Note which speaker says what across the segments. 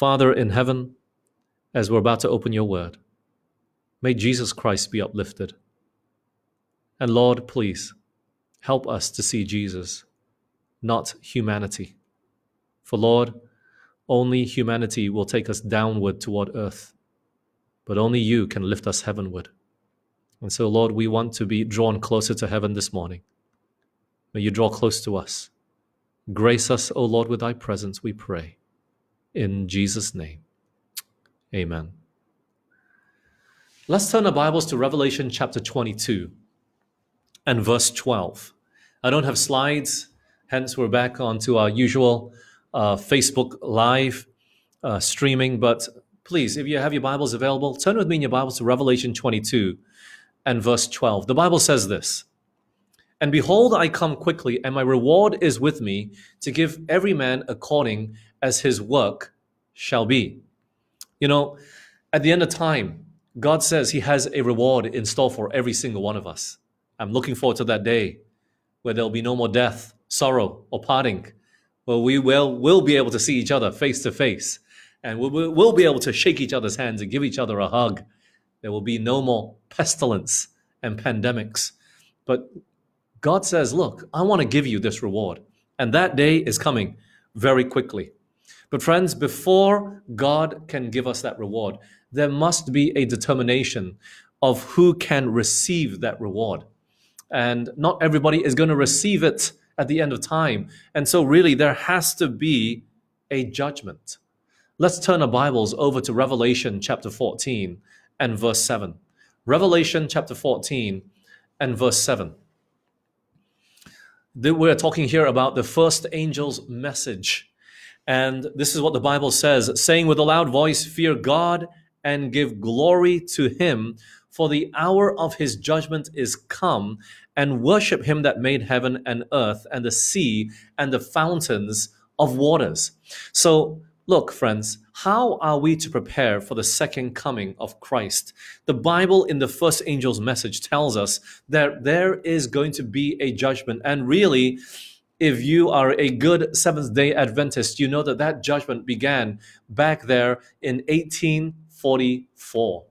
Speaker 1: Father in heaven, as we're about to open your word, may Jesus Christ be uplifted. And Lord, please help us to see Jesus, not humanity. For Lord, only humanity will take us downward toward earth, but only you can lift us heavenward. And so, Lord, we want to be drawn closer to heaven this morning. May you draw close to us. Grace us, O Lord, with thy presence, we pray. In Jesus' name, amen. Let's turn our Bibles to Revelation chapter 22 and verse 12. I don't have slides, hence, we're back onto our usual uh, Facebook Live uh, streaming. But please, if you have your Bibles available, turn with me in your Bibles to Revelation 22 and verse 12. The Bible says this And behold, I come quickly, and my reward is with me to give every man according as his work shall be. You know, at the end of time, God says He has a reward in store for every single one of us. I'm looking forward to that day where there'll be no more death, sorrow, or parting, where we will, will be able to see each other face to face and we'll, we'll be able to shake each other's hands and give each other a hug. There will be no more pestilence and pandemics. But God says, Look, I want to give you this reward. And that day is coming very quickly. But, friends, before God can give us that reward, there must be a determination of who can receive that reward. And not everybody is going to receive it at the end of time. And so, really, there has to be a judgment. Let's turn our Bibles over to Revelation chapter 14 and verse 7. Revelation chapter 14 and verse 7. We're talking here about the first angel's message. And this is what the Bible says saying with a loud voice, Fear God and give glory to him, for the hour of his judgment is come, and worship him that made heaven and earth and the sea and the fountains of waters. So, look, friends, how are we to prepare for the second coming of Christ? The Bible in the first angel's message tells us that there is going to be a judgment, and really, if you are a good Seventh day Adventist, you know that that judgment began back there in 1844.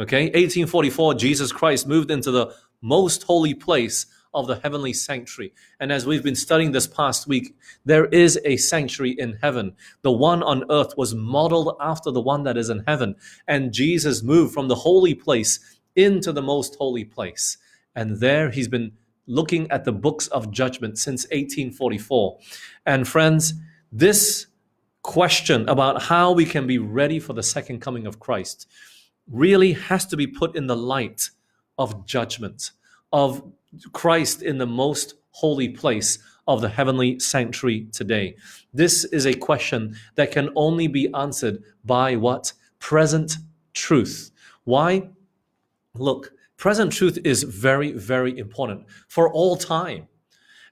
Speaker 1: Okay, 1844, Jesus Christ moved into the most holy place of the heavenly sanctuary. And as we've been studying this past week, there is a sanctuary in heaven. The one on earth was modeled after the one that is in heaven. And Jesus moved from the holy place into the most holy place. And there he's been looking at the books of judgment since 1844. And friends, this question about how we can be ready for the second coming of Christ really has to be put in the light of judgment, of Christ in the most holy place of the heavenly sanctuary today. This is a question that can only be answered by what? Present truth. Why? Look, present truth is very, very important for all time.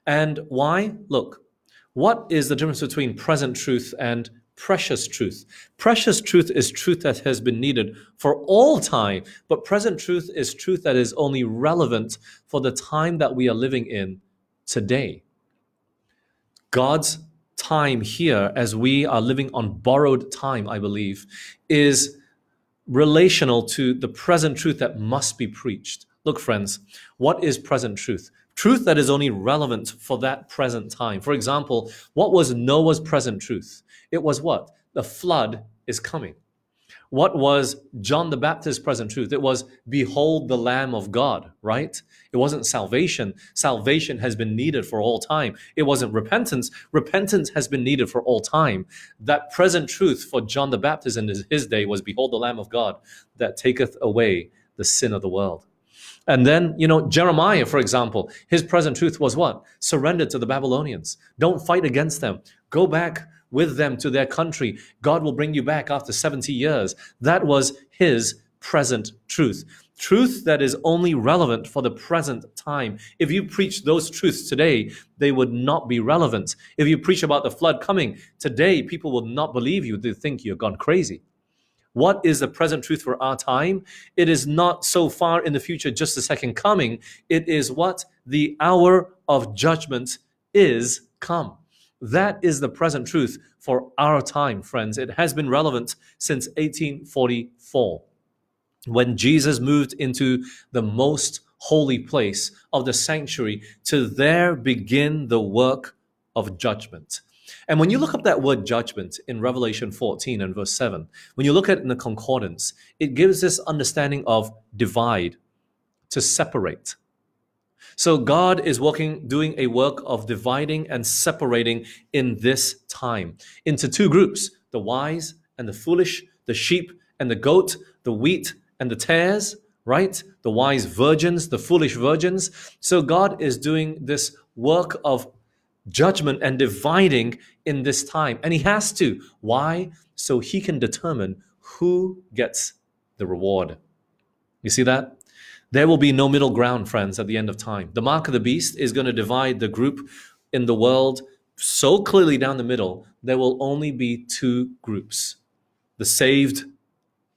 Speaker 1: And why? Look, what is the difference between present truth and precious truth. Precious truth is truth that has been needed for all time, but present truth is truth that is only relevant for the time that we are living in today. God's time here, as we are living on borrowed time, I believe, is relational to the present truth that must be preached. Look, friends, what is present truth? Truth that is only relevant for that present time. For example, what was Noah's present truth? It was what? The flood is coming. What was John the Baptist's present truth? It was, Behold the Lamb of God, right? It wasn't salvation. Salvation has been needed for all time. It wasn't repentance. Repentance has been needed for all time. That present truth for John the Baptist in his day was, Behold the Lamb of God that taketh away the sin of the world. And then, you know, Jeremiah, for example, his present truth was what? Surrender to the Babylonians. Don't fight against them. Go back with them to their country. God will bring you back after 70 years. That was his present truth. Truth that is only relevant for the present time. If you preach those truths today, they would not be relevant. If you preach about the flood coming today, people will not believe you. They think you've gone crazy. What is the present truth for our time? It is not so far in the future, just the second coming. It is what the hour of judgment is come. That is the present truth for our time, friends. It has been relevant since 1844 when Jesus moved into the most holy place of the sanctuary to there begin the work of judgment. And when you look up that word judgment in Revelation 14 and verse 7, when you look at it in the concordance, it gives this understanding of divide, to separate. So God is working, doing a work of dividing and separating in this time into two groups the wise and the foolish, the sheep and the goat, the wheat and the tares, right? The wise virgins, the foolish virgins. So God is doing this work of judgment and dividing in this time. And He has to. Why? So He can determine who gets the reward. You see that? There will be no middle ground, friends, at the end of time. The mark of the beast is going to divide the group in the world so clearly down the middle, there will only be two groups the saved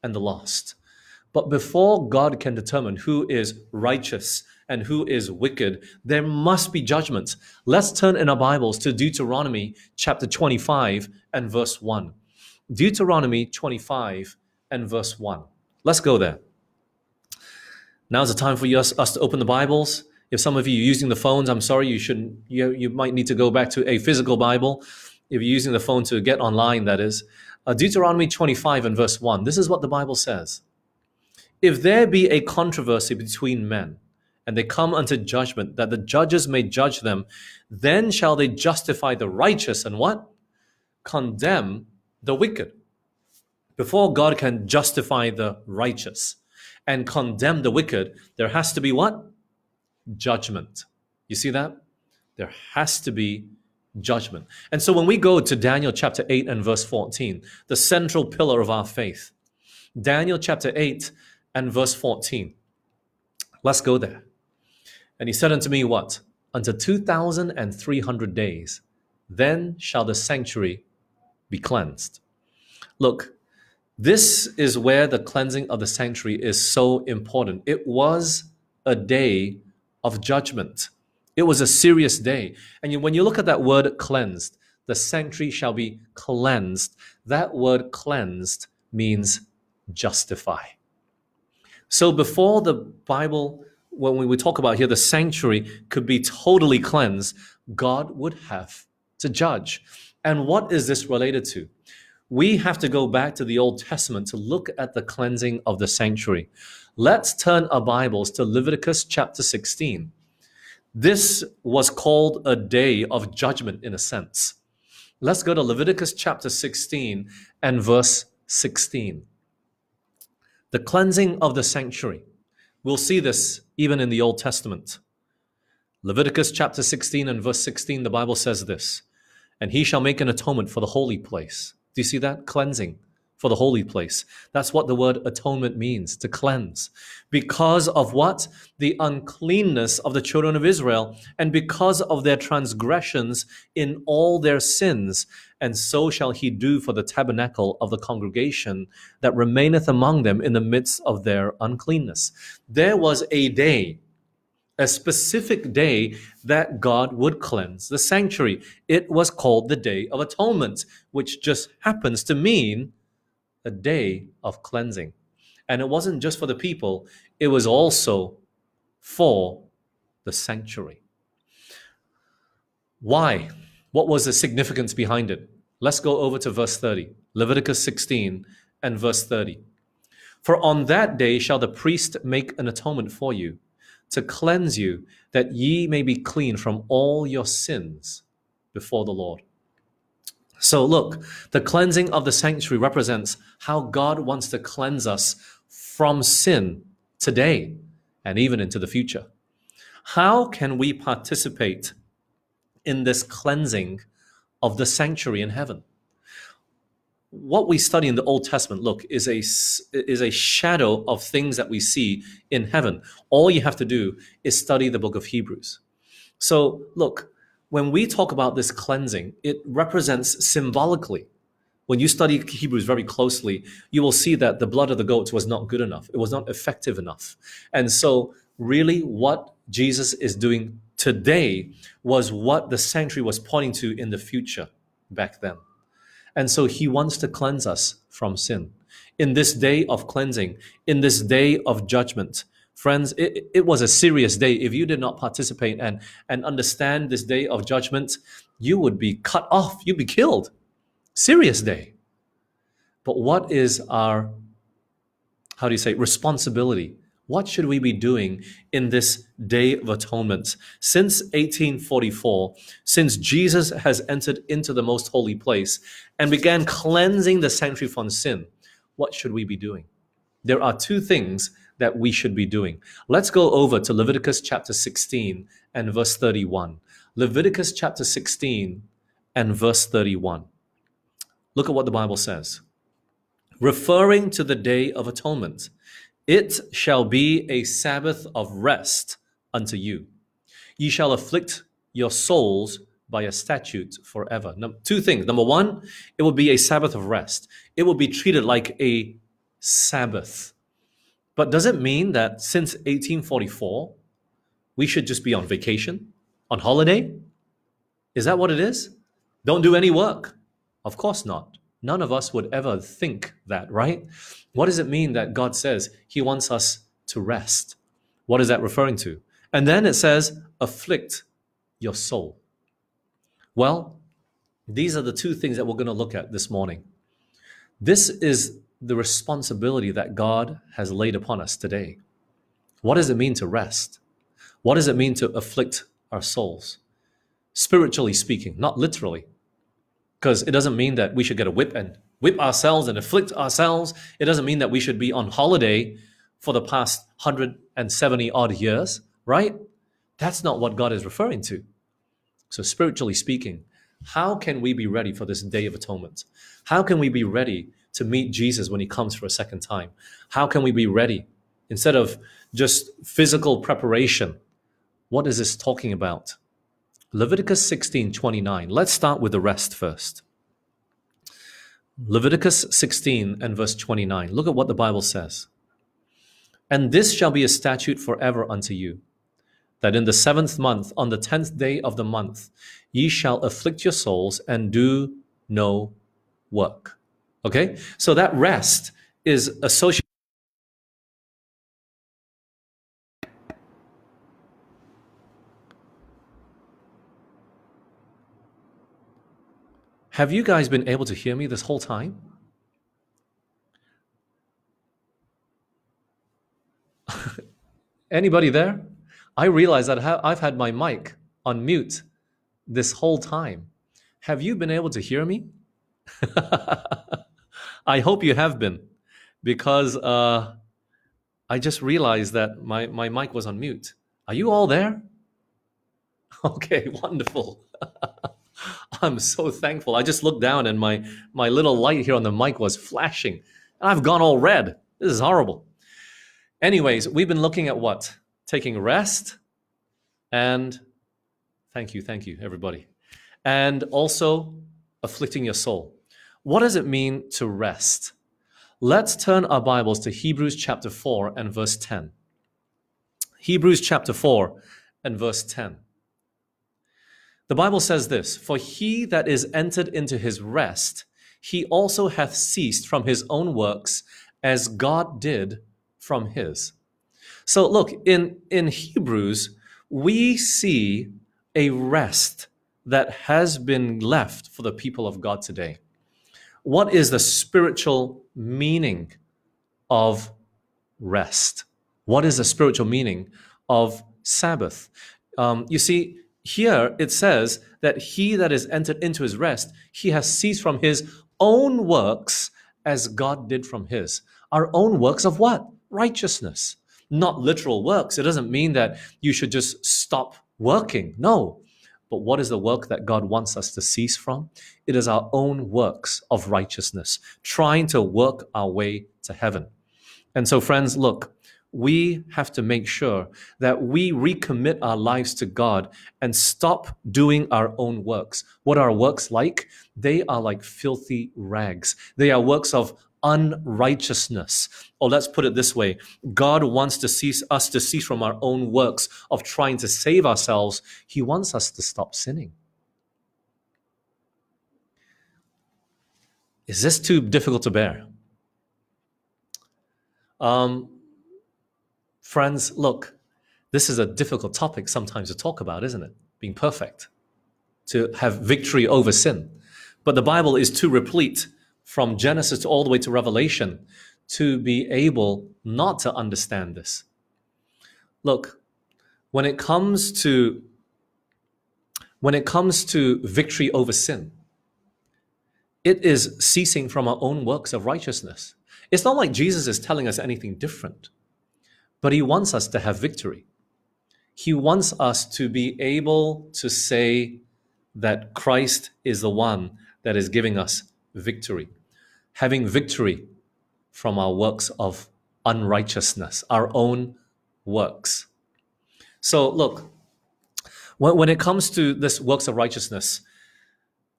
Speaker 1: and the lost. But before God can determine who is righteous and who is wicked, there must be judgment. Let's turn in our Bibles to Deuteronomy chapter 25 and verse 1. Deuteronomy 25 and verse 1. Let's go there. Now's the time for us, us to open the Bibles. If some of you are using the phones, I'm sorry, you shouldn't, you, you might need to go back to a physical Bible. If you're using the phone to get online, that is. Uh, Deuteronomy 25 and verse 1. This is what the Bible says. If there be a controversy between men, and they come unto judgment, that the judges may judge them, then shall they justify the righteous and what? Condemn the wicked. Before God can justify the righteous, and condemn the wicked, there has to be what? Judgment. You see that? There has to be judgment. And so when we go to Daniel chapter 8 and verse 14, the central pillar of our faith, Daniel chapter 8 and verse 14, let's go there. And he said unto me, What? Unto 2,300 days, then shall the sanctuary be cleansed. Look, this is where the cleansing of the sanctuary is so important. It was a day of judgment. It was a serious day. And when you look at that word cleansed, the sanctuary shall be cleansed. That word cleansed means justify. So before the Bible, when we talk about here, the sanctuary could be totally cleansed, God would have to judge. And what is this related to? We have to go back to the Old Testament to look at the cleansing of the sanctuary. Let's turn our Bibles to Leviticus chapter 16. This was called a day of judgment in a sense. Let's go to Leviticus chapter 16 and verse 16. The cleansing of the sanctuary. We'll see this even in the Old Testament. Leviticus chapter 16 and verse 16, the Bible says this And he shall make an atonement for the holy place do you see that? Cleansing for the holy place. That's what the word atonement means, to cleanse. Because of what? The uncleanness of the children of Israel, and because of their transgressions in all their sins. And so shall he do for the tabernacle of the congregation that remaineth among them in the midst of their uncleanness. There was a day a specific day that God would cleanse the sanctuary. It was called the Day of Atonement, which just happens to mean a day of cleansing. And it wasn't just for the people, it was also for the sanctuary. Why? What was the significance behind it? Let's go over to verse 30, Leviticus 16 and verse 30. For on that day shall the priest make an atonement for you to cleanse you, that ye may be clean from all your sins before the Lord. So, look, the cleansing of the sanctuary represents how God wants to cleanse us from sin today and even into the future. How can we participate in this cleansing of the sanctuary in heaven? What we study in the Old Testament, look, is a is a shadow of things that we see in heaven. All you have to do is study the book of Hebrews. So, look, when we talk about this cleansing, it represents symbolically. When you study Hebrews very closely, you will see that the blood of the goats was not good enough. It was not effective enough. And so, really, what Jesus is doing today was what the sanctuary was pointing to in the future back then. And so he wants to cleanse us from sin. In this day of cleansing, in this day of judgment, friends, it, it was a serious day. If you did not participate and, and understand this day of judgment, you would be cut off, you'd be killed. Serious day. But what is our, how do you say, responsibility? What should we be doing in this day of atonement? Since 1844, since Jesus has entered into the most holy place and began cleansing the sanctuary from sin, what should we be doing? There are two things that we should be doing. Let's go over to Leviticus chapter 16 and verse 31. Leviticus chapter 16 and verse 31. Look at what the Bible says. Referring to the day of atonement. It shall be a Sabbath of rest unto you. Ye shall afflict your souls by a statute forever. Now, two things. Number one, it will be a Sabbath of rest. It will be treated like a Sabbath. But does it mean that since 1844, we should just be on vacation, on holiday? Is that what it is? Don't do any work? Of course not. None of us would ever think that, right? What does it mean that God says He wants us to rest? What is that referring to? And then it says, afflict your soul. Well, these are the two things that we're going to look at this morning. This is the responsibility that God has laid upon us today. What does it mean to rest? What does it mean to afflict our souls? Spiritually speaking, not literally. Because it doesn't mean that we should get a whip and whip ourselves and afflict ourselves. It doesn't mean that we should be on holiday for the past 170 odd years, right? That's not what God is referring to. So, spiritually speaking, how can we be ready for this day of atonement? How can we be ready to meet Jesus when he comes for a second time? How can we be ready instead of just physical preparation? What is this talking about? Leviticus 16 29. Let's start with the rest first. Leviticus 16 and verse 29. Look at what the Bible says. And this shall be a statute forever unto you, that in the seventh month, on the tenth day of the month, ye shall afflict your souls and do no work. Okay? So that rest is associated. Have you guys been able to hear me this whole time? Anybody there? I realize that I've had my mic on mute this whole time. Have you been able to hear me? I hope you have been, because uh, I just realized that my, my mic was on mute. Are you all there? Okay, wonderful. I'm so thankful. I just looked down and my, my little light here on the mic was flashing. And I've gone all red. This is horrible. Anyways, we've been looking at what? Taking rest and thank you, thank you, everybody. And also afflicting your soul. What does it mean to rest? Let's turn our Bibles to Hebrews chapter 4 and verse 10. Hebrews chapter 4 and verse 10. The Bible says this For he that is entered into his rest, he also hath ceased from his own works, as God did from his. So look, in, in Hebrews, we see a rest that has been left for the people of God today. What is the spiritual meaning of rest? What is the spiritual meaning of Sabbath? Um, you see, here it says that he that is entered into his rest, he has ceased from his own works as God did from his. Our own works of what? Righteousness. Not literal works. It doesn't mean that you should just stop working. No. But what is the work that God wants us to cease from? It is our own works of righteousness, trying to work our way to heaven. And so, friends, look, we have to make sure that we recommit our lives to God and stop doing our own works. What are works like? They are like filthy rags. They are works of unrighteousness. Or let's put it this way God wants to cease us to cease from our own works of trying to save ourselves. He wants us to stop sinning. Is this too difficult to bear? Um, friends, look, this is a difficult topic sometimes to talk about, isn't it? Being perfect, to have victory over sin. But the Bible is too replete from Genesis all the way to Revelation to be able not to understand this. Look, when it comes to when it comes to victory over sin, it is ceasing from our own works of righteousness. It's not like Jesus is telling us anything different, but he wants us to have victory. He wants us to be able to say that Christ is the one that is giving us victory. Having victory from our works of unrighteousness, our own works. So, look, when, it comes to this works of righteousness,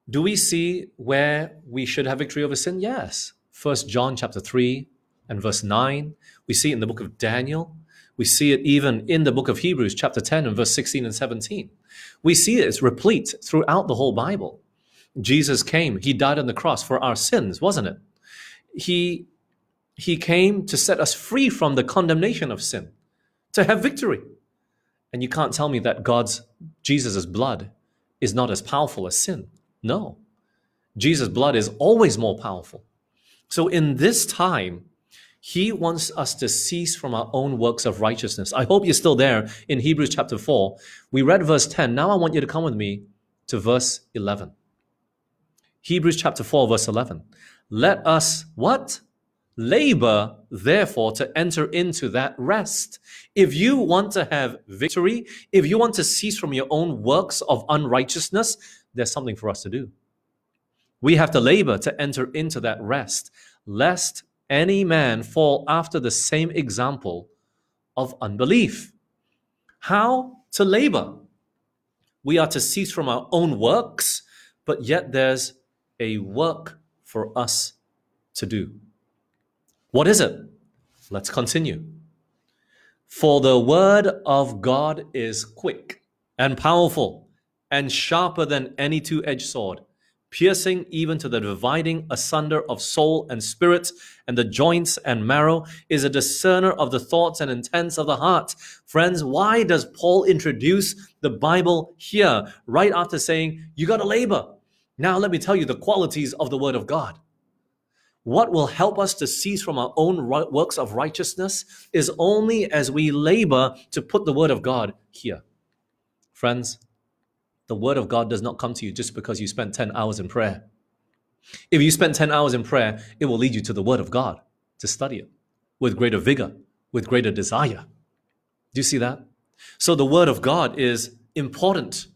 Speaker 1: do we see where we should have victory over sin? Yes. First John chapter 3 and verse 9. We see it in the book of Daniel. We see it even in the book of Hebrews chapter 10 and verse 16 and 17. We see it, it's replete throughout the whole Bible. Jesus came, he died on the cross for our sins, wasn't it? He he came to set us free from the condemnation of sin, to have victory. And you can't tell me that God's Jesus' blood is not as powerful as sin. No. Jesus' blood is always more powerful. So in this time, he wants us to cease from our own works of righteousness. I hope you're still there in Hebrews chapter 4. We read verse 10. Now I want you to come with me to verse 11. Hebrews chapter 4, verse 11. Let us what? Labor, therefore, to enter into that rest. If you want to have victory, if you want to cease from your own works of unrighteousness, there's something for us to do. We have to labor to enter into that rest, lest any man fall after the same example of unbelief. How to labor? We are to cease from our own works, but yet there's a work for us to do. What is it? Let's continue. For the word of God is quick and powerful and sharper than any two edged sword, piercing even to the dividing asunder of soul and spirit, and the joints and marrow, is a discerner of the thoughts and intents of the heart. Friends, why does Paul introduce the Bible here right after saying, You got to labor? Now, let me tell you the qualities of the Word of God. What will help us to cease from our own works of righteousness is only as we labor to put the Word of God here. Friends, the word of God does not come to you just because you spent 10 hours in prayer. If you spend 10 hours in prayer, it will lead you to the word of God to study it with greater vigor, with greater desire. Do you see that? So the word of God is important.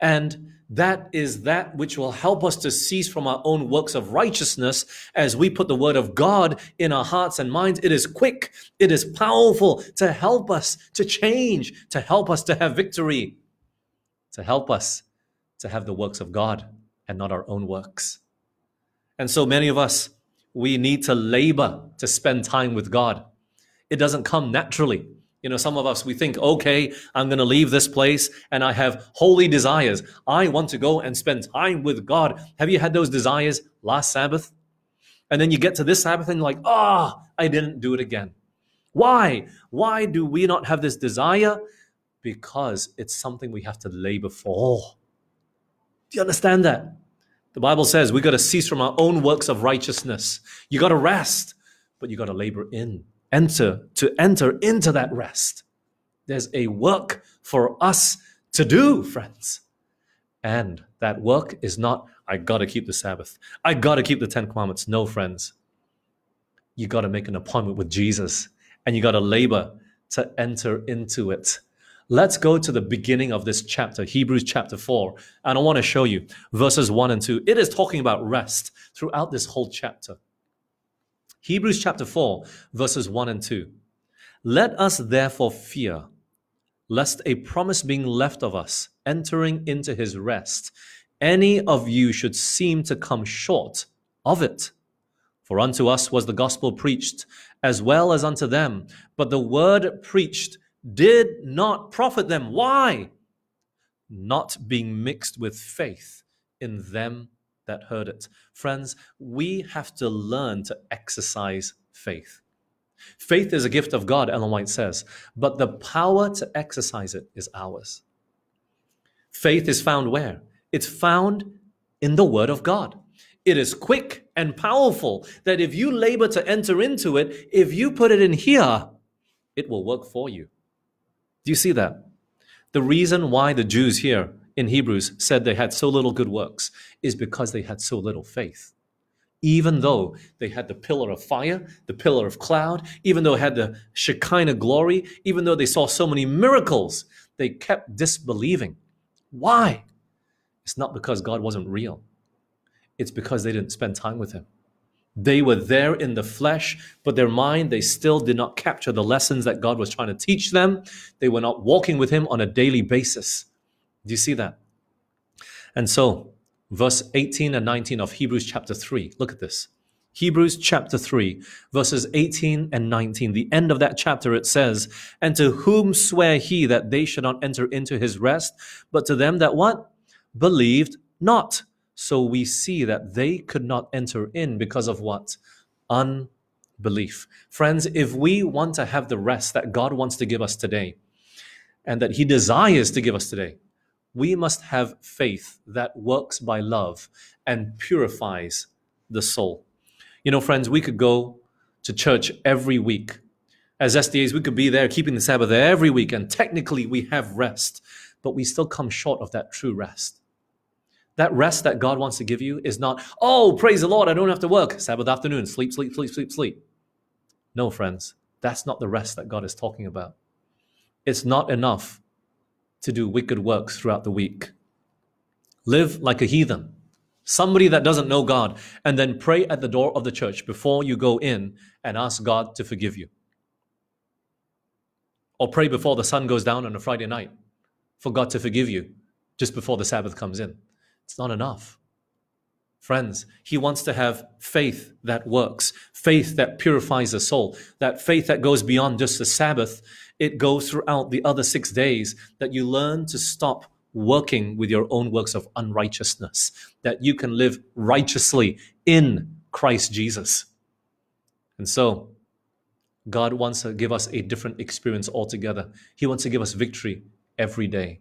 Speaker 1: And that is that which will help us to cease from our own works of righteousness as we put the word of God in our hearts and minds. It is quick, it is powerful to help us to change, to help us to have victory to help us to have the works of God and not our own works. And so many of us, we need to labor to spend time with God. It doesn't come naturally. You know, some of us, we think, okay, I'm going to leave this place and I have holy desires. I want to go and spend time with God. Have you had those desires last Sabbath? And then you get to this Sabbath and you're like, ah, oh, I didn't do it again. Why? Why do we not have this desire? Because it's something we have to labor for. Do you understand that? The Bible says we got to cease from our own works of righteousness. You got to rest, but you got to labor in, enter, to enter into that rest. There's a work for us to do, friends. And that work is not, I got to keep the Sabbath. I got to keep the Ten Commandments. No, friends. You got to make an appointment with Jesus and you got to labor to enter into it. Let's go to the beginning of this chapter, Hebrews chapter 4. And I want to show you verses 1 and 2. It is talking about rest throughout this whole chapter. Hebrews chapter 4, verses 1 and 2. Let us therefore fear, lest a promise being left of us, entering into his rest, any of you should seem to come short of it. For unto us was the gospel preached, as well as unto them. But the word preached did not profit them. Why? Not being mixed with faith in them that heard it. Friends, we have to learn to exercise faith. Faith is a gift of God, Ellen White says, but the power to exercise it is ours. Faith is found where? It's found in the Word of God. It is quick and powerful that if you labor to enter into it, if you put it in here, it will work for you. Do you see that? The reason why the Jews here in Hebrews said they had so little good works is because they had so little faith. Even though they had the pillar of fire, the pillar of cloud, even though they had the Shekinah glory, even though they saw so many miracles, they kept disbelieving. Why? It's not because God wasn't real, it's because they didn't spend time with Him. They were there in the flesh, but their mind, they still did not capture the lessons that God was trying to teach them. They were not walking with Him on a daily basis. Do you see that? And so, verse 18 and 19 of Hebrews chapter 3, look at this. Hebrews chapter 3, verses 18 and 19. The end of that chapter it says, And to whom swear he that they should not enter into his rest, but to them that what? Believed not. So we see that they could not enter in because of what? Unbelief. Friends, if we want to have the rest that God wants to give us today, and that he desires to give us today, we must have faith that works by love and purifies the soul. You know, friends, we could go to church every week. As SDAs, we could be there keeping the Sabbath every week, and technically we have rest, but we still come short of that true rest. That rest that God wants to give you is not, oh, praise the Lord, I don't have to work. Sabbath afternoon, sleep, sleep, sleep, sleep, sleep. No, friends, that's not the rest that God is talking about. It's not enough to do wicked works throughout the week. Live like a heathen somebody that doesn't know God, and then pray at the door of the church before you go in and ask God to forgive you. Or pray before the sun goes down on a Friday night for God to forgive you just before the Sabbath comes in. It's not enough. Friends, He wants to have faith that works, faith that purifies the soul, that faith that goes beyond just the Sabbath. It goes throughout the other six days that you learn to stop working with your own works of unrighteousness, that you can live righteously in Christ Jesus. And so, God wants to give us a different experience altogether. He wants to give us victory every day.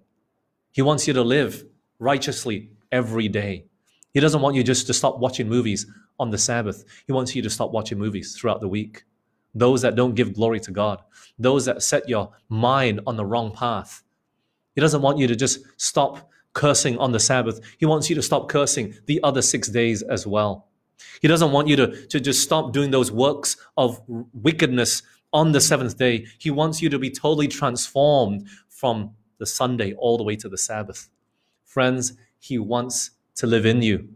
Speaker 1: He wants you to live righteously every day. He doesn't want you just to stop watching movies on the Sabbath. He wants you to stop watching movies throughout the week. Those that don't give glory to God, those that set your mind on the wrong path, he doesn't want you to just stop cursing on the Sabbath. He wants you to stop cursing the other six days as well. He doesn't want you to, to just stop doing those works of wickedness on the seventh day. He wants you to be totally transformed from the Sunday all the way to the Sabbath. Friends, He wants to live in you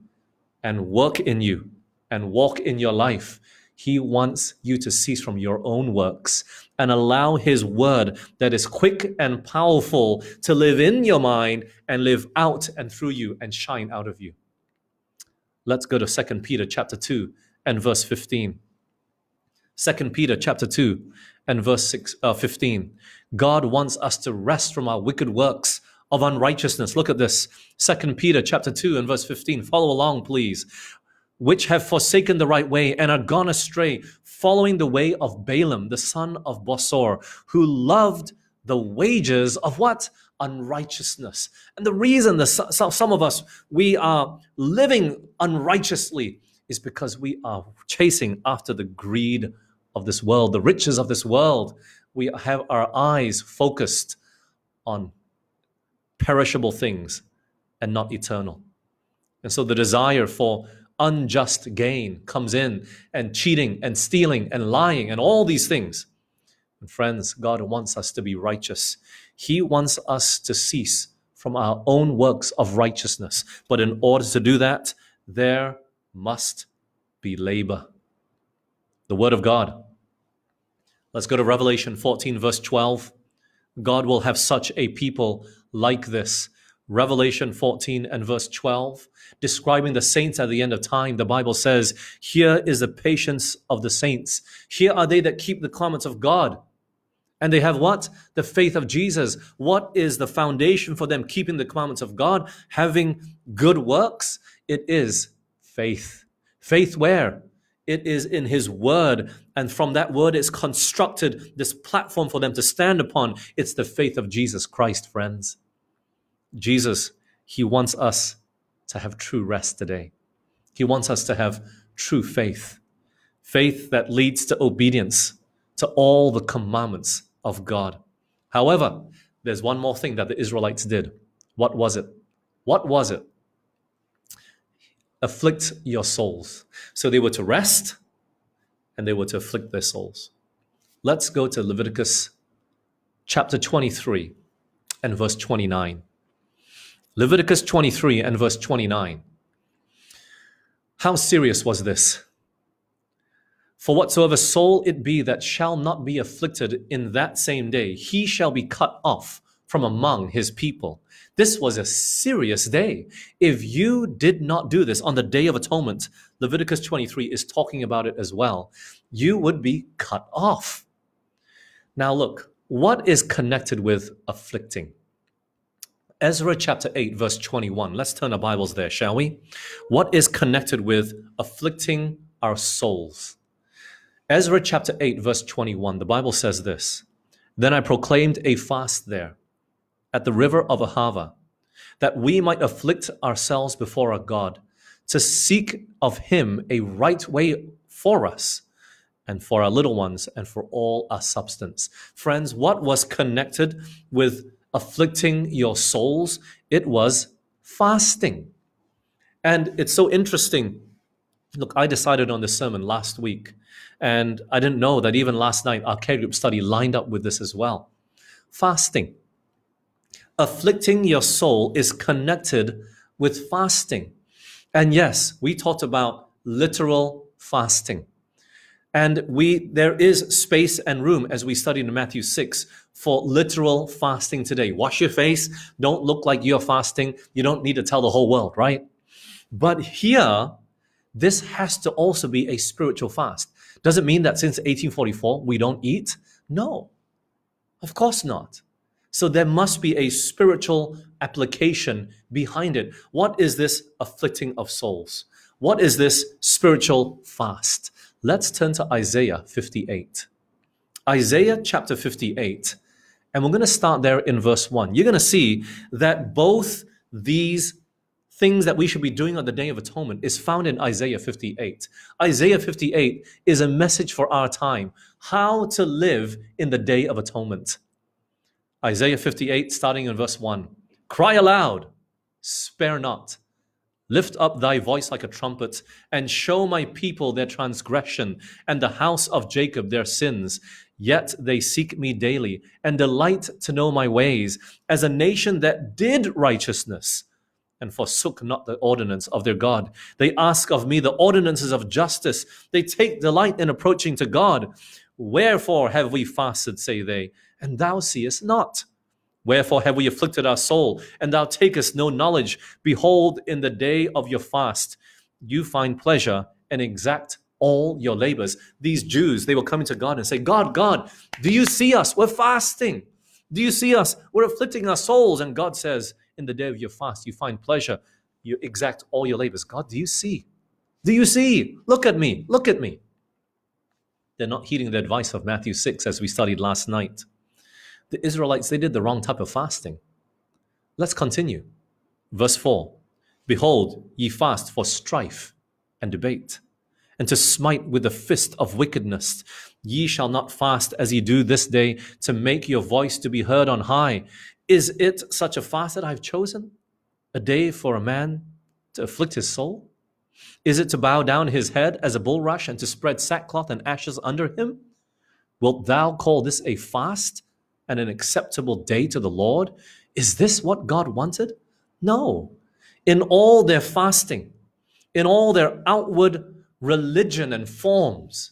Speaker 1: and work in you and walk in your life. He wants you to cease from your own works and allow His word that is quick and powerful to live in your mind and live out and through you and shine out of you. Let's go to 2 Peter chapter 2 and verse 15. 2 Peter chapter 2 and verse 6, uh, 15. God wants us to rest from our wicked works of unrighteousness. Look at this. Second Peter chapter 2 and verse 15. Follow along, please which have forsaken the right way and are gone astray, following the way of Balaam, the son of Bosor, who loved the wages of what? Unrighteousness. And the reason that some of us, we are living unrighteously is because we are chasing after the greed of this world, the riches of this world. We have our eyes focused on perishable things and not eternal. And so the desire for unjust gain comes in and cheating and stealing and lying and all these things. And friends, God wants us to be righteous. He wants us to cease from our own works of righteousness. But in order to do that, there must be labor. The Word of God. Let's go to Revelation 14, verse 12. God will have such a people like this Revelation 14 and verse 12, describing the saints at the end of time, the Bible says, Here is the patience of the saints. Here are they that keep the commandments of God. And they have what? The faith of Jesus. What is the foundation for them keeping the commandments of God? Having good works? It is faith. Faith where? It is in His Word. And from that Word is constructed this platform for them to stand upon. It's the faith of Jesus Christ, friends. Jesus, He wants us to have true rest today. He wants us to have true faith, faith that leads to obedience to all the commandments of God. However, there's one more thing that the Israelites did. What was it? What was it? Afflict your souls. So they were to rest and they were to afflict their souls. Let's go to Leviticus chapter 23 and verse 29. Leviticus 23 and verse 29. How serious was this? For whatsoever soul it be that shall not be afflicted in that same day, he shall be cut off from among his people. This was a serious day. If you did not do this on the Day of Atonement, Leviticus 23 is talking about it as well, you would be cut off. Now, look, what is connected with afflicting? Ezra chapter 8, verse 21. Let's turn our Bibles there, shall we? What is connected with afflicting our souls? Ezra chapter 8, verse 21. The Bible says this Then I proclaimed a fast there at the river of Ahava, that we might afflict ourselves before our God, to seek of him a right way for us and for our little ones and for all our substance. Friends, what was connected with afflicting your souls, it was fasting. And it's so interesting. Look, I decided on this sermon last week, and I didn't know that even last night our care group study lined up with this as well. Fasting. Afflicting your soul is connected with fasting. And yes, we talked about literal fasting. And we there is space and room as we studied in Matthew 6 for literal fasting today. Wash your face, don't look like you're fasting. You don't need to tell the whole world, right? But here this has to also be a spiritual fast. Does it mean that since 1844 we don't eat? No. Of course not. So there must be a spiritual application behind it. What is this afflicting of souls? What is this spiritual fast? Let's turn to Isaiah 58. Isaiah chapter 58. And we're going to start there in verse 1. You're going to see that both these things that we should be doing on the Day of Atonement is found in Isaiah 58. Isaiah 58 is a message for our time how to live in the Day of Atonement. Isaiah 58, starting in verse 1 Cry aloud, spare not Lift up thy voice like a trumpet, and show my people their transgression, and the house of Jacob their sins. Yet they seek me daily, and delight to know my ways, as a nation that did righteousness, and forsook not the ordinance of their God. They ask of me the ordinances of justice. They take delight in approaching to God. Wherefore have we fasted, say they, and thou seest not? Wherefore have we afflicted our soul, and thou takest no knowledge? Behold, in the day of your fast, you find pleasure and exact all your labors. These Jews, they were coming to God and say, God, God, do you see us? We're fasting. Do you see us? We're afflicting our souls. And God says, in the day of your fast, you find pleasure. You exact all your labors. God, do you see? Do you see? Look at me. Look at me. They're not heeding the advice of Matthew 6 as we studied last night the Israelites, they did the wrong type of fasting. Let's continue. Verse 4 Behold, ye fast for strife and debate, and to smite with the fist of wickedness. Ye shall not fast as ye do this day, to make your voice to be heard on high. Is it such a fast that I've chosen? A day for a man to afflict his soul? Is it to bow down his head as a bulrush and to spread sackcloth and ashes under him? Wilt thou call this a fast? And an acceptable day to the Lord? Is this what God wanted? No. In all their fasting, in all their outward religion and forms,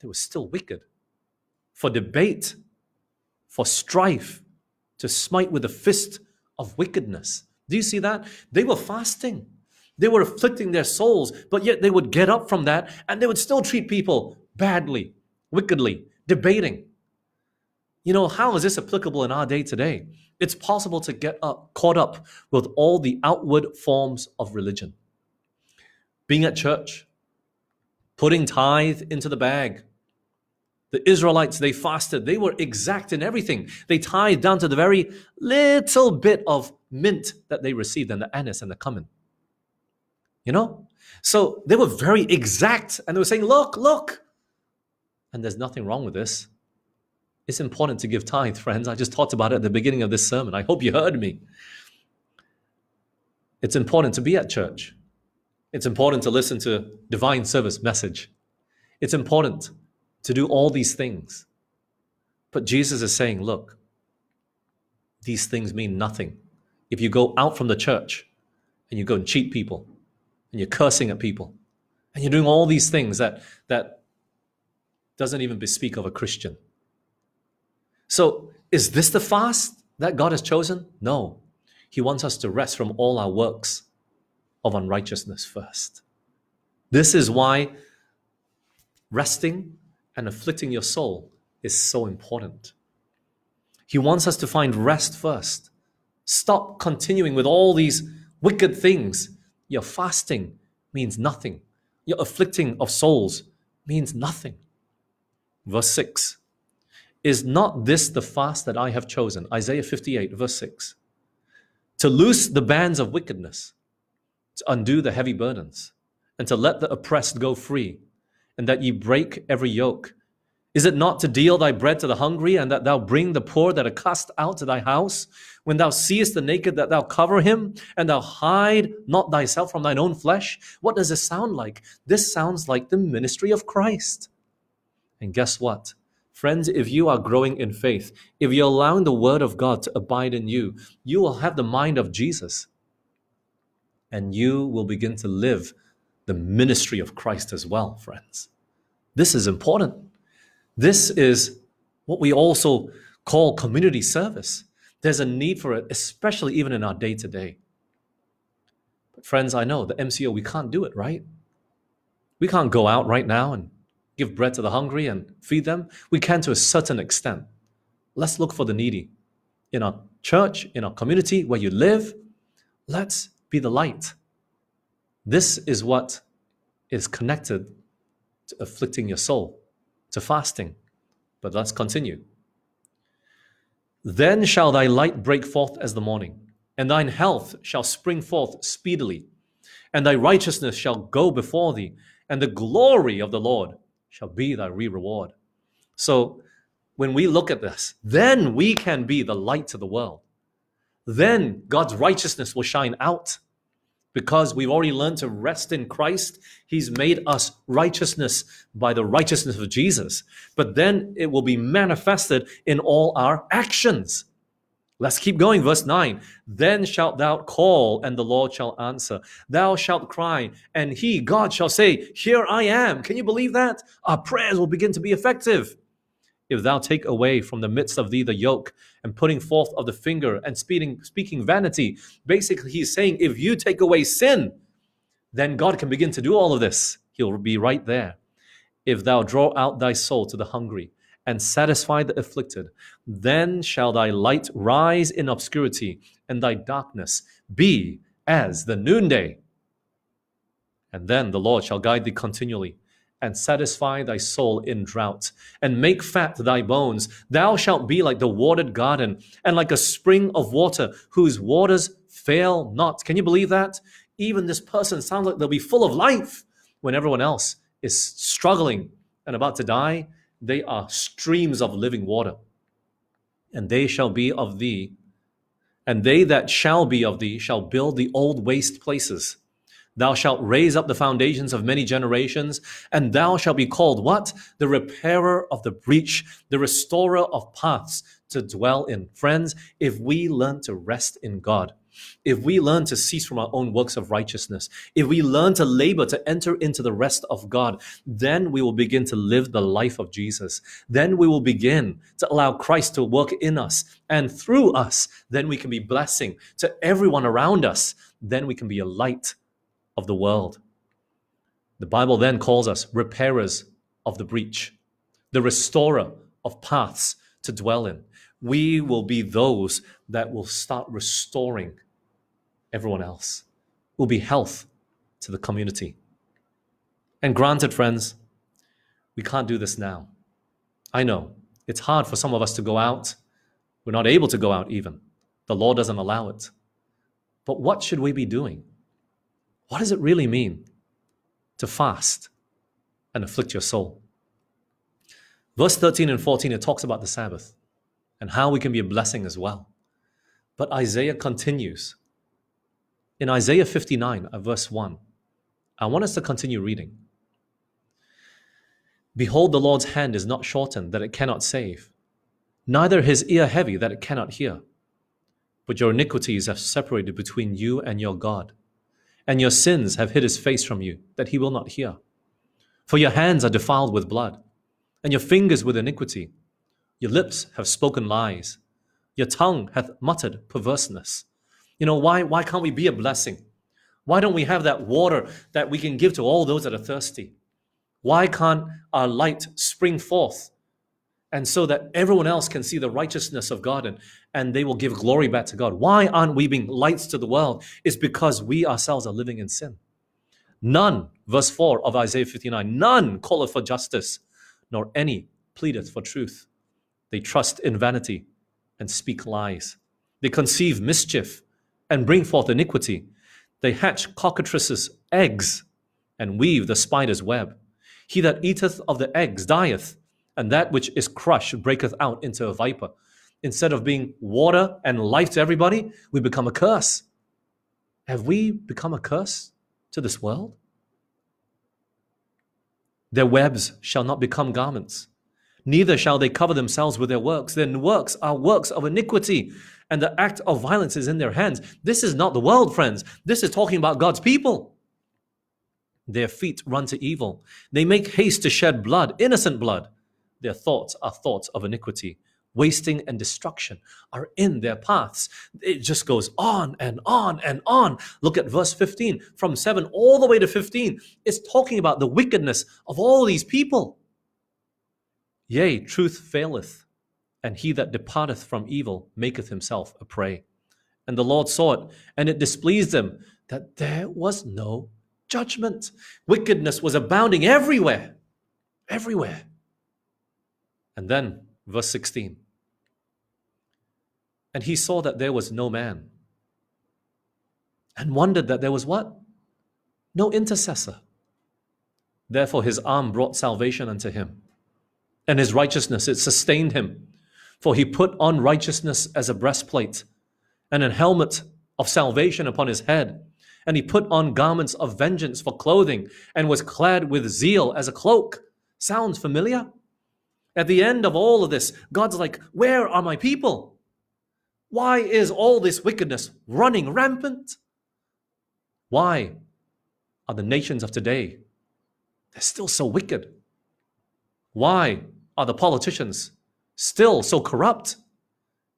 Speaker 1: they were still wicked. For debate, for strife, to smite with the fist of wickedness. Do you see that? They were fasting. They were afflicting their souls, but yet they would get up from that and they would still treat people badly, wickedly, debating. You know, how is this applicable in our day today? It's possible to get up, caught up with all the outward forms of religion. Being at church, putting tithe into the bag. The Israelites, they fasted. They were exact in everything. They tithed down to the very little bit of mint that they received and the anise and the cumin. You know? So they were very exact and they were saying, look, look. And there's nothing wrong with this. It's important to give tithe, friends. I just talked about it at the beginning of this sermon. I hope you heard me. It's important to be at church. It's important to listen to divine service message. It's important to do all these things. But Jesus is saying, look, these things mean nothing. If you go out from the church and you go and cheat people and you're cursing at people and you're doing all these things that, that doesn't even bespeak of a Christian. So, is this the fast that God has chosen? No. He wants us to rest from all our works of unrighteousness first. This is why resting and afflicting your soul is so important. He wants us to find rest first. Stop continuing with all these wicked things. Your fasting means nothing. Your afflicting of souls means nothing. Verse 6 Is not this the fast that I have chosen? Isaiah 58, verse 6. To loose the bands of wickedness, to undo the heavy burdens, and to let the oppressed go free, and that ye break every yoke. Is it not to deal thy bread to the hungry, and that thou bring the poor that are cast out to thy house? When thou seest the naked, that thou cover him, and thou hide not thyself from thine own flesh? What does this sound like? This sounds like the ministry of Christ. And guess what? Friends, if you are growing in faith, if you're allowing the word of God to abide in you, you will have the mind of Jesus. And you will begin to live the ministry of Christ as well, friends. This is important. This is what we also call community service. There's a need for it, especially even in our day to day. But, friends, I know the MCO, we can't do it, right? We can't go out right now and give bread to the hungry and feed them. We can to a certain extent. Let's look for the needy in our church, in our community, where you live. Let's be the light. This is what is connected to afflicting your soul to fasting. But let's continue. Then shall thy light break forth as the morning, and thine health shall spring forth speedily, and thy righteousness shall go before thee, and the glory of the Lord shall be thy reward. So, when we look at this, then we can be the light to the world. Then God's righteousness will shine out because we've already learned to rest in Christ, He's made us righteousness by the righteousness of Jesus. But then it will be manifested in all our actions. Let's keep going. Verse 9. Then shalt thou call, and the Lord shall answer. Thou shalt cry, and he, God, shall say, Here I am. Can you believe that? Our prayers will begin to be effective if thou take away from the midst of thee the yoke and putting forth of the finger and speaking, speaking vanity. Basically, he's saying, if you take away sin, then God can begin to do all of this. He'll be right there. If thou draw out thy soul to the hungry and satisfy the afflicted, then shall thy light rise in obscurity and thy darkness be as the noonday. And then the Lord shall guide thee continually and satisfy thy soul in drought, and make fat thy bones. Thou shalt be like the watered garden, and like a spring of water whose waters fail not. Can you believe that? Even this person sounds like they'll be full of life when everyone else is struggling and about to die. They are streams of living water. And they shall be of thee, and they that shall be of thee shall build the old waste places Thou shalt raise up the foundations of many generations, and thou shalt be called what? The repairer of the breach, the restorer of paths to dwell in. Friends, if we learn to rest in God, if we learn to cease from our own works of righteousness, if we learn to labor to enter into the rest of God, then we will begin to live the life of Jesus. Then we will begin to allow Christ to work in us and through us. Then we can be blessing to everyone around us. Then we can be a light of the world. The Bible then calls us repairers of the breach, the restorer of paths to dwell in. We will be those that will start restoring everyone else. Will be health to the community. And granted, friends, we can't do this now. I know it's hard for some of us to go out. We're not able to go out even. The law doesn't allow it. But what should we be doing? What does it really mean to fast and afflict your soul? Verse 13 and 14, it talks about the Sabbath and how we can be a blessing as well. But Isaiah continues. In Isaiah 59, uh, verse 1, I want us to continue reading. Behold, the Lord's hand is not shortened that it cannot save, neither his ear heavy that it cannot hear. But your iniquities have separated between you and your God, and your sins have hid his face from you that he will not hear. For your hands are defiled with blood, and your fingers with iniquity. Your lips have spoken lies. Your tongue hath muttered perverseness. You know, why, why can't we be a blessing? Why don't we have that water that we can give to all those that are thirsty? Why can't our light spring forth? And so that everyone else can see the righteousness of God and, and they will give glory back to God. Why aren't we being lights to the world? It's because we ourselves are living in sin. None, verse 4 of Isaiah 59, none calleth for justice, nor any pleadeth for truth. They trust in vanity and speak lies. They conceive mischief and bring forth iniquity. They hatch cockatrices' eggs and weave the spider's web. He that eateth of the eggs dieth, and that which is crushed breaketh out into a viper. Instead of being water and life to everybody, we become a curse. Have we become a curse to this world? Their webs shall not become garments neither shall they cover themselves with their works. Their works are works of iniquity, and the act of violence is in their hands. This is not the world, friends. This is talking about God's people. Their feet run to evil. They make haste to shed blood, innocent blood. Their thoughts are thoughts of iniquity. Wasting and destruction are in their paths. It just goes on and on and on. Look at verse 15, from 7 all the way to 15. It's talking about the wickedness of all these people. Yea, truth faileth, and he that departeth from evil maketh himself a prey. And the Lord saw it, and it displeased him that there was no judgment. Wickedness was abounding everywhere. Everywhere. And then, verse 16. And he saw that there was no man, and wondered that there was what? No intercessor. Therefore, his arm brought salvation unto him and his righteousness, it sustained him. For he put on righteousness as a breastplate, and an helmet of salvation upon his head. And he put on garments of vengeance for clothing, and was clad with zeal as a cloak. Sounds familiar? At the end of all of this, God's like, Where are my people? Why is all this wickedness running rampant? Why are the nations of today they're still so wicked? Why are the politicians still so corrupt?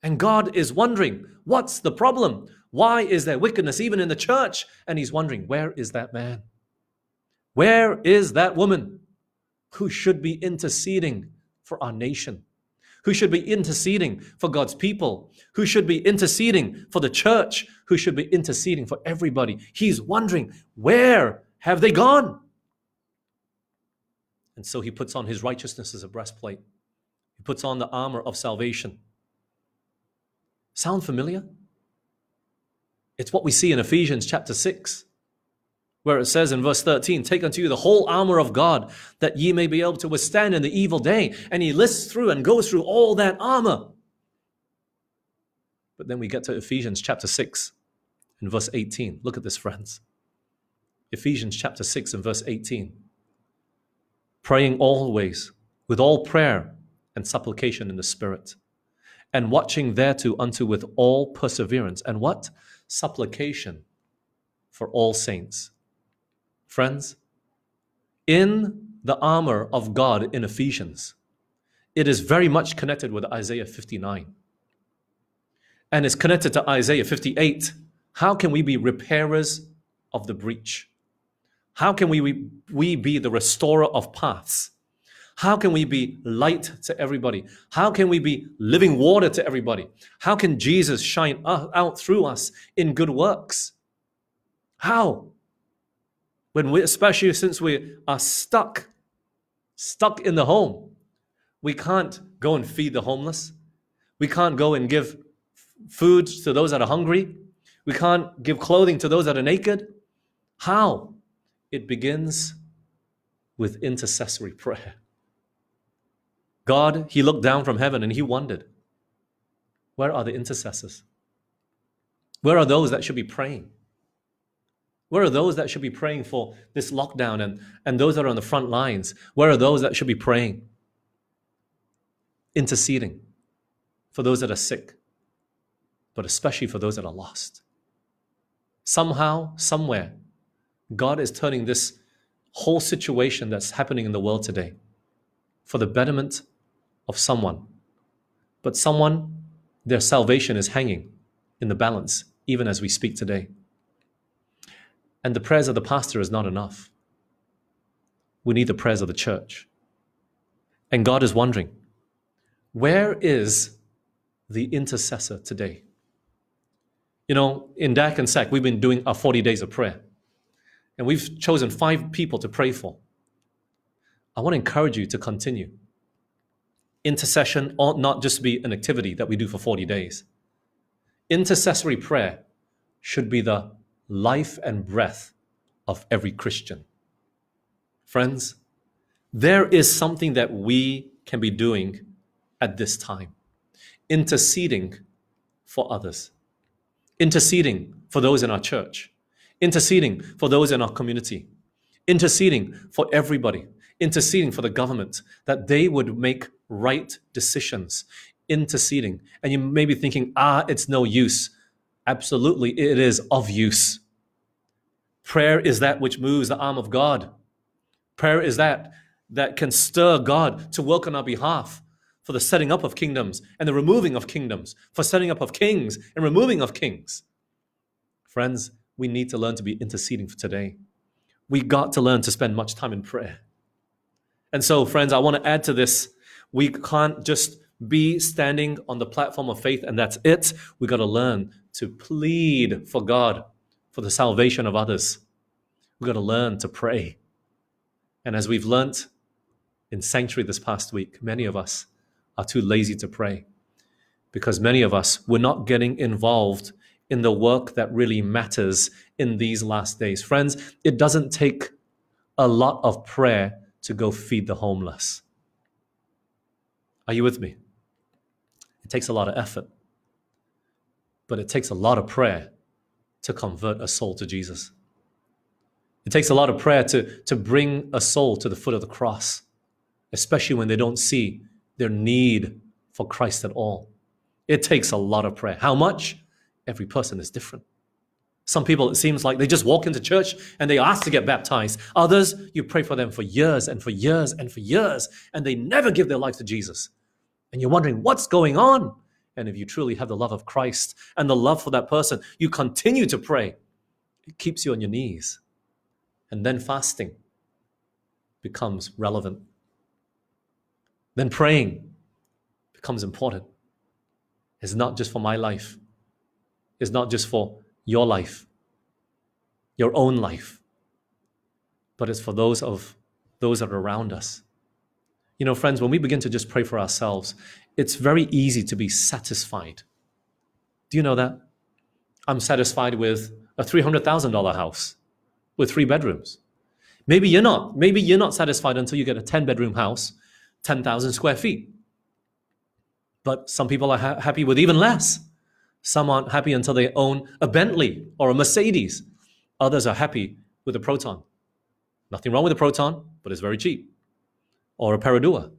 Speaker 1: And God is wondering, what's the problem? Why is there wickedness even in the church? And He's wondering, where is that man? Where is that woman who should be interceding for our nation? Who should be interceding for God's people? Who should be interceding for the church? Who should be interceding for everybody? He's wondering, where have they gone? And so he puts on his righteousness as a breastplate. He puts on the armor of salvation. Sound familiar? It's what we see in Ephesians chapter 6, where it says in verse 13, Take unto you the whole armor of God, that ye may be able to withstand in the evil day. And he lists through and goes through all that armor. But then we get to Ephesians chapter 6 and verse 18. Look at this, friends. Ephesians chapter 6 and verse 18 praying always with all prayer and supplication in the Spirit, and watching thereto unto with all perseverance and what? supplication for all saints. Friends, in the armor of God in Ephesians, it is very much connected with Isaiah 59. And it's connected to Isaiah 58. How can we be repairers of the breach? How can we, we be the restorer of paths? How can we be light to everybody? How can we be living water to everybody? How can Jesus shine out through us in good works? How? When we, especially since we are stuck, stuck in the home, we can't go and feed the homeless. We can't go and give food to those that are hungry. We can't give clothing to those that are naked. How? It begins with intercessory prayer. God, He looked down from heaven and He wondered, where are the intercessors? Where are those that should be praying? Where are those that should be praying for this lockdown and, and those that are on the front lines? Where are those that should be praying? Interceding for those that are sick, but especially for those that are lost. Somehow, somewhere, God is turning this whole situation that's happening in the world today for the betterment of someone. But someone, their salvation is hanging in the balance, even as we speak today. And the prayers of the pastor is not enough. We need the prayers of the church. And God is wondering, where is the intercessor today? You know, in DAC and SAC, we've been doing our 40 days of prayer. And we've chosen five people to pray for. I want to encourage you to continue intercession ought not just be an activity that we do for 40 days. Intercessory prayer should be the life and breath of every Christian. Friends, there is something that we can be doing at this time. Interceding for others, interceding for those in our church, interceding for those in our community, interceding for everybody, interceding for the government that they would make right decisions, interceding. And you may be thinking, ah, it's no use. Absolutely, it is of use. Prayer is that which moves the arm of God. Prayer is that that can stir God to work on our behalf for the setting up of kingdoms and the removing of kingdoms, for setting up of kings and removing of kings. Friends, we need to learn to be interceding for today. We got to learn to spend much time in prayer. And so, friends, I want to add to this we can't just be standing on the platform of faith and that's it. We got to learn to plead for God for the salvation of others. We got to learn to pray. And as we've learnt in sanctuary this past week, many of us are too lazy to pray because many of us were not getting involved in the work that really matters in these last days. Friends, it doesn't take a lot of prayer to go feed the homeless. Are you with me? It takes a lot of effort, but it takes a lot of prayer to convert a soul to Jesus. It takes a lot of prayer to, to bring a soul to the foot of the cross, especially when they don't see their need for Christ at all. It takes a lot of prayer. How much? Every person is different. Some people, it seems like they just walk into church and they ask to get baptized. Others, you pray for them for years and for years and for years, and they never give their life to Jesus and you're wondering what's going on. And if you truly have the love of Christ and the love for that person, you continue to pray. It keeps you on your knees. And then fasting becomes relevant. Then praying becomes important. It's not just for my life, it's not just for your life, your own life, but it's for those of those that are around us. You know, friends, when we begin to just pray for ourselves, it's very easy to be satisfied. Do you know that? I'm satisfied with a $300,000 house with three bedrooms. Maybe you're not. Maybe you're not satisfied until you get a 10 bedroom house, 10,000 square feet. But some people are ha- happy with even less. Some aren't happy until they own a Bentley or a Mercedes. Others are happy with a Proton. Nothing wrong with a Proton, but it's very cheap or a Perodua.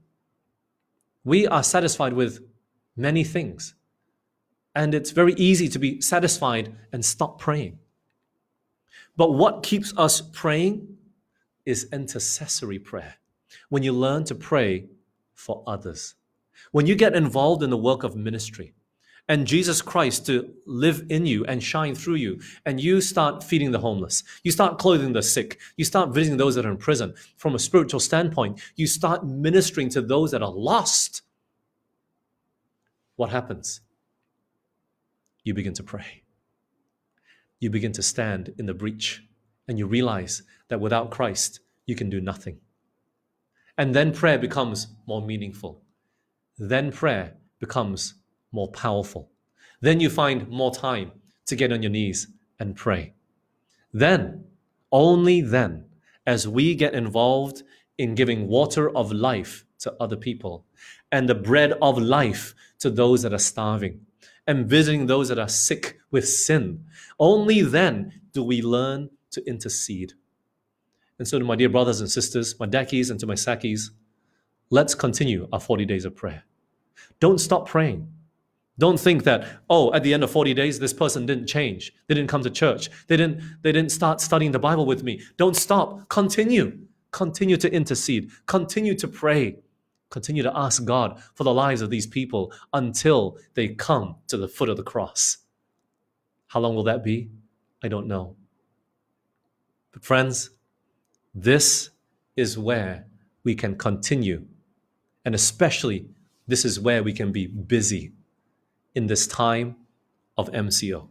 Speaker 1: We are satisfied with many things. And it's very easy to be satisfied and stop praying. But what keeps us praying is intercessory prayer. When you learn to pray for others, when you get involved in the work of ministry, and Jesus Christ to live in you and shine through you. And you start feeding the homeless. You start clothing the sick. You start visiting those that are in prison. From a spiritual standpoint, you start ministering to those that are lost. What happens? You begin to pray. You begin to stand in the breach and you realize that without Christ, you can do nothing. And then prayer becomes more meaningful. Then prayer becomes more powerful. Then you find more time to get on your knees and pray. Then, only then, as we get involved in giving water of life to other people and the bread of life to those that are starving and visiting those that are sick with sin, only then do we learn to intercede. And so, to my dear brothers and sisters, my Dakis and to my Sakis, let's continue our 40 days of prayer. Don't stop praying. Don't think that, oh, at the end of 40 days, this person didn't change. They didn't come to church. They didn't, they didn't start studying the Bible with me. Don't stop. Continue. Continue to intercede. Continue to pray. Continue to ask God for the lives of these people until they come to the foot of the cross. How long will that be? I don't know. But, friends, this is where we can continue. And especially, this is where we can be busy in this time of MCO,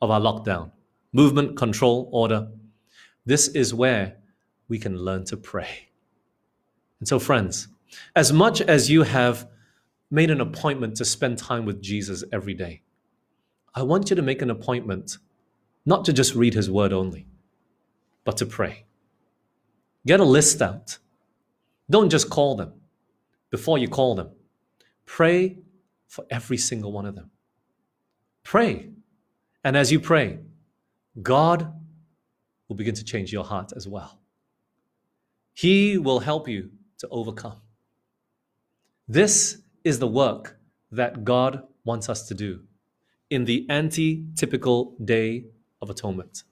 Speaker 1: of our lockdown, movement control order. This is where we can learn to pray. And so, friends, as much as you have made an appointment to spend time with Jesus every day, I want you to make an appointment not to just read his word only, but to pray. Get a list out. Don't just call them. Before you call them, pray for every single one of them. Pray. And as you pray, God will begin to change your heart as well. He will help you to overcome. This is the work that God wants us to do in the anti typical day of atonement.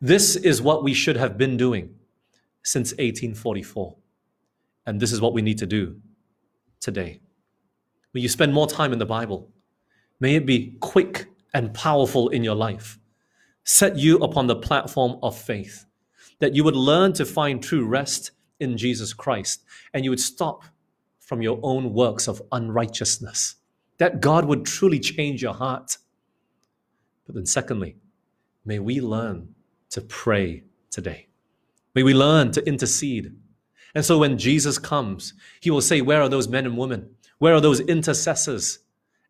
Speaker 1: This is what we should have been doing since 1844. And this is what we need to do today. May you spend more time in the Bible. May it be quick and powerful in your life. Set you upon the platform of faith, that you would learn to find true rest in Jesus Christ, and you would stop from your own works of unrighteousness, that God would truly change your heart. But then, secondly, may we learn to pray today. May we learn to intercede. And so when Jesus comes, he will say, Where are those men and women where are those intercessors?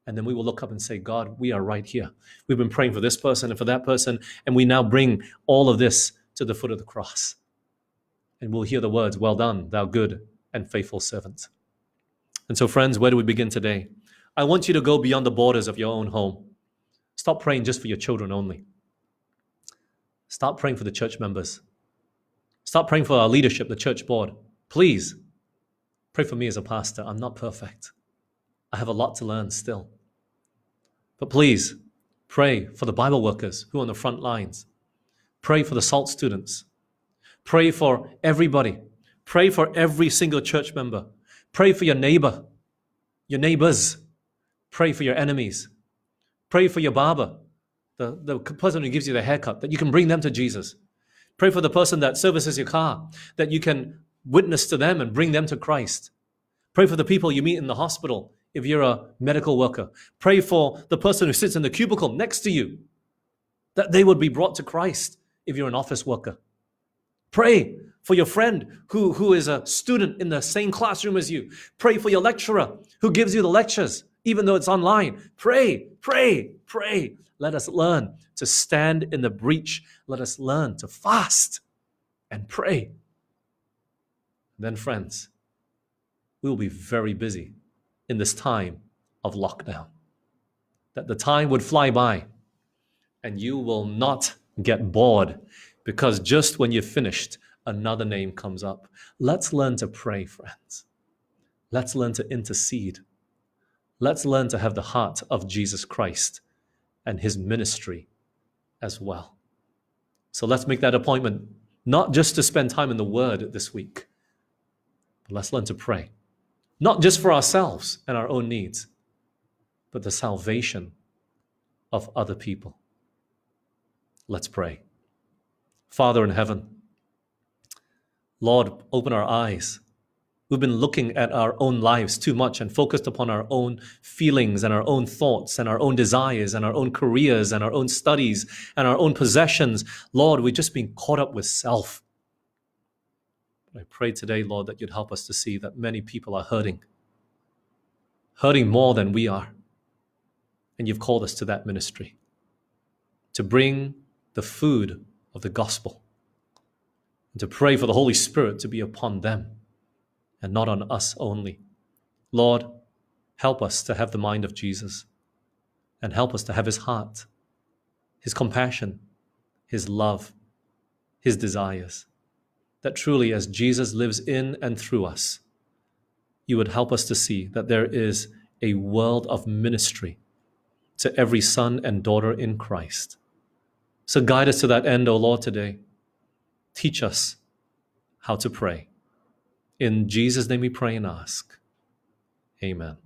Speaker 1: And then we will look up and say, God, we are right here. We've been praying for this person and for that person, and we now bring all of this to the foot of the cross. And we'll hear the words, Well done, thou good and faithful servant. And so, friends, where do we begin today? I want you to go beyond the borders of your own home. Stop praying just for your children only. Start praying for the church members. Start praying for our leadership, the church board. Please pray for me as a pastor. I'm not perfect. I have a lot to learn still. But please pray for the Bible workers who are on the front lines. Pray for the SALT students. Pray for everybody. Pray for every single church member. Pray for your neighbor, your neighbors. Pray for your enemies. Pray for your barber, the, the person who gives you the haircut, that you can bring them to Jesus. Pray for the person that services your car, that you can witness to them and bring them to Christ. Pray for the people you meet in the hospital if you're a medical worker. Pray for the person who sits in the cubicle next to you, that they would be brought to Christ if you're an office worker. Pray for your friend who, who is a student in the same classroom as you. Pray for your lecturer who gives you the lectures, even though it's online. Pray, pray, pray. Let us learn to stand in the breach. Let us learn to fast and pray. Then, friends, we will be very busy in this time of lockdown. That the time would fly by and you will not get bored because just when you're finished, another name comes up. Let's learn to pray, friends. Let's learn to intercede. let's learn to have the heart of Jesus Christ and his ministry as well. So let's make that appointment, not just to spend time in the Word this week, but let's learn to pray, not just for ourselves and our own needs, but the salvation of other people. Let's pray. Father in heaven, Lord, open our eyes We've been looking at our own lives too much and focused upon our own feelings and our own thoughts and our own desires and our own careers and our own studies and our own possessions. Lord, we've just been caught up with self. I pray today, Lord, that you'd help us to see that many people are hurting, hurting more than we are. And you've called us to that ministry to bring the food of the gospel and to pray for the Holy Spirit to be upon them and not on us only. Lord, help us to have the mind of Jesus and help us to have his heart, his compassion, his love, his desires. That truly, as Jesus lives in and through us, you would help us to see that there is a world of ministry to every son and daughter in Christ. So guide us to that end, O Lord, today. Teach us how to pray. In Jesus' name we pray and ask. Amen.